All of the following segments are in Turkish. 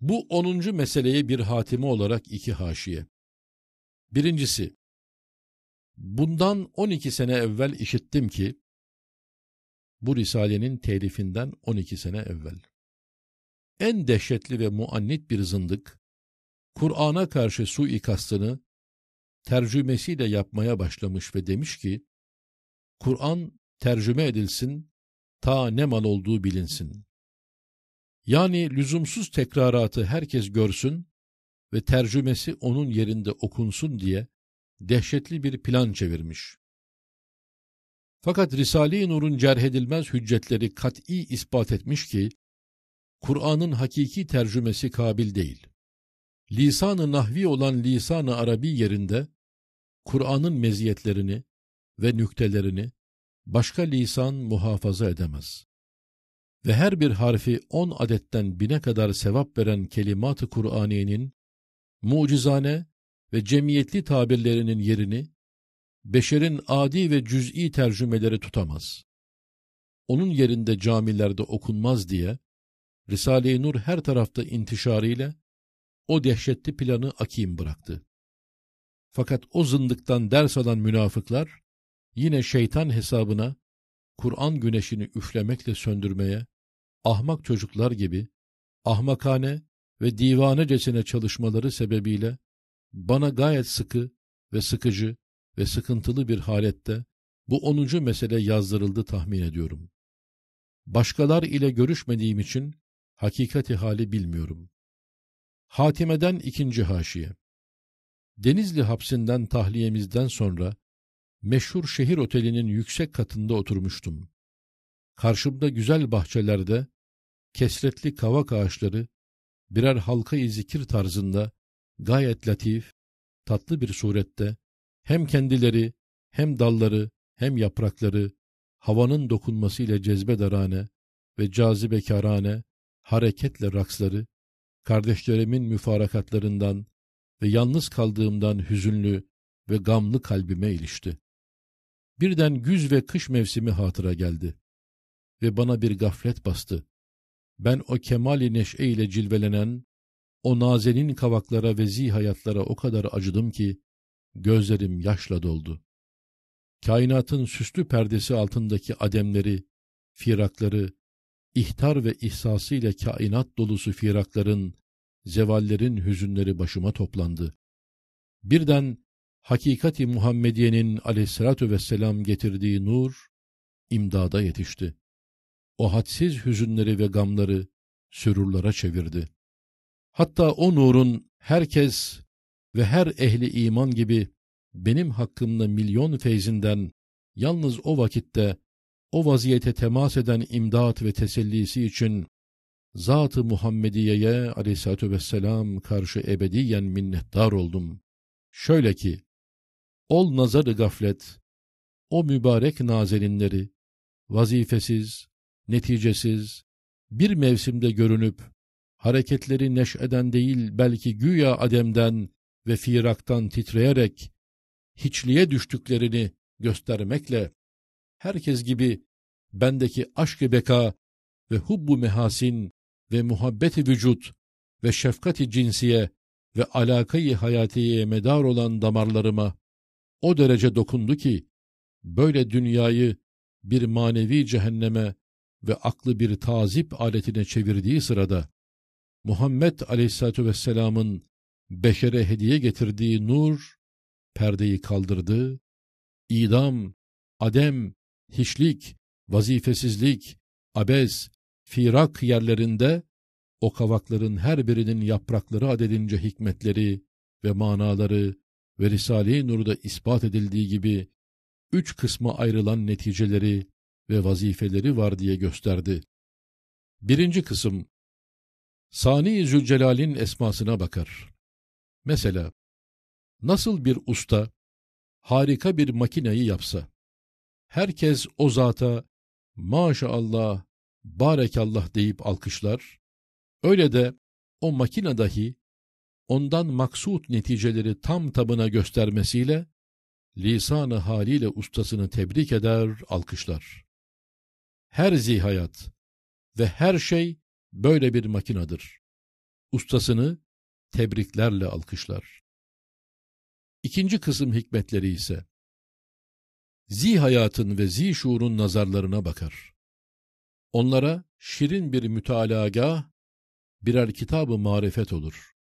Bu onuncu meseleye bir hatime olarak iki haşiye. Birincisi, bundan 12 sene evvel işittim ki, bu Risale'nin telifinden 12 sene evvel. En dehşetli ve muannit bir zındık, Kur'an'a karşı suikastını tercümesiyle yapmaya başlamış ve demiş ki, Kur'an tercüme edilsin, ta ne mal olduğu bilinsin. Yani lüzumsuz tekraratı herkes görsün ve tercümesi onun yerinde okunsun diye dehşetli bir plan çevirmiş. Fakat Risale-i Nur'un cerhedilmez hüccetleri kat'i ispat etmiş ki, Kur'an'ın hakiki tercümesi kabil değil. Lisan-ı nahvi olan lisan-ı arabi yerinde, Kur'an'ın meziyetlerini ve nüktelerini başka lisan muhafaza edemez. Ve her bir harfi on adetten bine kadar sevap veren kelimat-ı Kur'aniyenin mucizane ve cemiyetli tabirlerinin yerini beşerin adi ve cüz'i tercümeleri tutamaz. Onun yerinde camilerde okunmaz diye Risale-i Nur her tarafta intişarıyla o dehşetli planı akim bıraktı. Fakat o zındıktan ders alan münafıklar yine şeytan hesabına Kur'an güneşini üflemekle söndürmeye ahmak çocuklar gibi ahmakane ve divanecesine çalışmaları sebebiyle bana gayet sıkı ve sıkıcı ve sıkıntılı bir halette bu onuncu mesele yazdırıldı tahmin ediyorum. Başkalar ile görüşmediğim için hakikati hali bilmiyorum. Hatime'den ikinci haşiye. Denizli hapsinden tahliyemizden sonra meşhur şehir otelinin yüksek katında oturmuştum. Karşımda güzel bahçelerde kesretli kavak ağaçları birer halka-i zikir tarzında gayet latif, tatlı bir surette hem kendileri hem dalları hem yaprakları havanın dokunmasıyla cezbedarane ve cazibekarane hareketle raksları kardeşlerimin müfarakatlarından ve yalnız kaldığımdan hüzünlü ve gamlı kalbime ilişti. Birden güz ve kış mevsimi hatıra geldi ve bana bir gaflet bastı. Ben o kemali neşe ile cilvelenen, o nazenin kavaklara ve zihayatlara o kadar acıdım ki, gözlerim yaşla doldu. Kainatın süslü perdesi altındaki ademleri, firakları, ihtar ve ihsasıyla kainat dolusu firakların, zevallerin hüzünleri başıma toplandı. Birden hakikati Muhammediye'nin aleyhissalatü vesselam getirdiği nur, imdada yetişti. O hadsiz hüzünleri ve gamları sürurlara çevirdi. Hatta o nurun herkes ve her ehli iman gibi benim hakkımda milyon feyzinden yalnız o vakitte o vaziyete temas eden imdat ve tesellisi için Zat-ı Muhammediye'ye aleyhissalatü vesselam karşı ebediyen minnettar oldum. Şöyle ki, ol nazarı gaflet, o mübarek nazelinleri, vazifesiz, neticesiz, bir mevsimde görünüp, hareketleri neşeden değil belki güya ademden ve firaktan titreyerek, hiçliğe düştüklerini göstermekle, herkes gibi bendeki aşk-ı beka ve hubbu mehasin ve muhabbeti vücut ve şefkati cinsiye ve alakayı hayatiye medar olan damarlarıma o derece dokundu ki, böyle dünyayı bir manevi cehenneme ve aklı bir tazip aletine çevirdiği sırada, Muhammed Aleyhisselatü Vesselam'ın beşere hediye getirdiği nur, perdeyi kaldırdı, idam, adem, hiçlik, vazifesizlik, abez, firak yerlerinde o kavakların her birinin yaprakları adedince hikmetleri ve manaları ve Risale-i Nur'da ispat edildiği gibi üç kısma ayrılan neticeleri ve vazifeleri var diye gösterdi. Birinci kısım Sani Zülcelal'in esmasına bakar. Mesela, nasıl bir usta harika bir makineyi yapsa, herkes o zata maşallah, barekallah deyip alkışlar, öyle de o makine dahi ondan maksut neticeleri tam tabına göstermesiyle lisanı haliyle ustasını tebrik eder, alkışlar. Her zihayat ve her şey böyle bir makinadır. ustasını tebriklerle alkışlar. İkinci kısım hikmetleri ise, zi hayatın ve zi şuurun nazarlarına bakar. Onlara şirin bir mütalagah, birer kitabı marifet olur.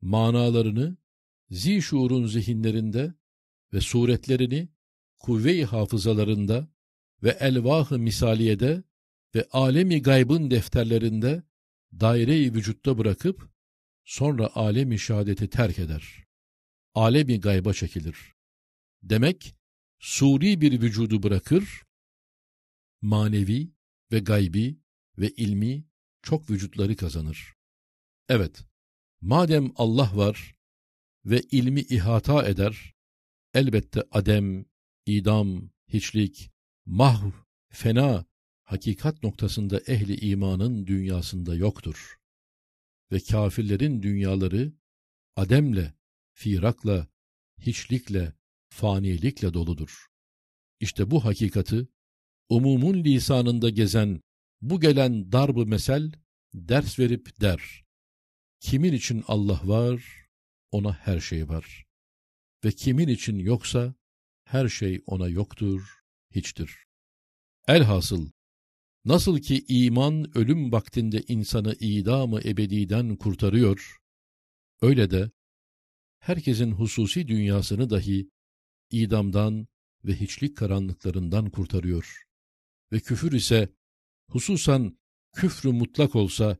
Manalarını zi şuurun zihinlerinde ve suretlerini kuvve-i hafızalarında ve elvah-ı misaliyede ve alemi gaybın defterlerinde daire-i vücutta bırakıp sonra alemi şehadeti terk eder. Alemi gayba çekilir. Demek suri bir vücudu bırakır, manevi ve gaybi ve ilmi çok vücutları kazanır. Evet, madem Allah var ve ilmi ihata eder, elbette adem, idam, hiçlik, mahv, fena, hakikat noktasında ehli imanın dünyasında yoktur. Ve kafirlerin dünyaları ademle, firakla, hiçlikle, fanilikle doludur. İşte bu hakikati umumun lisanında gezen bu gelen darb mesel ders verip der. Kimin için Allah var, ona her şey var. Ve kimin için yoksa, her şey ona yoktur, hiçtir. Elhasıl, nasıl ki iman ölüm vaktinde insanı idamı ebediden kurtarıyor, öyle de herkesin hususi dünyasını dahi idamdan ve hiçlik karanlıklarından kurtarıyor. Ve küfür ise hususan küfrü mutlak olsa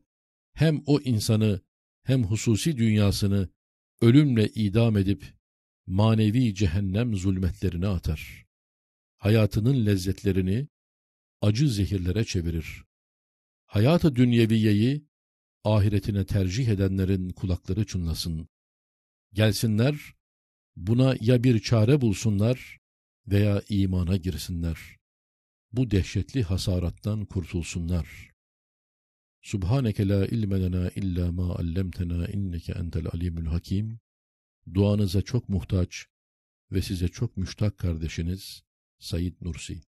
hem o insanı hem hususi dünyasını ölümle idam edip manevi cehennem zulmetlerine atar. Hayatının lezzetlerini acı zehirlere çevirir. Hayatı dünyeviyeyi ahiretine tercih edenlerin kulakları çınlasın. Gelsinler, buna ya bir çare bulsunlar veya imana girsinler. Bu dehşetli hasarattan kurtulsunlar. Subhaneke la ilme lena illa ma allamtena inneke entel alimul hakim. Duanıza çok muhtaç ve size çok müştak kardeşiniz سيد نورسي.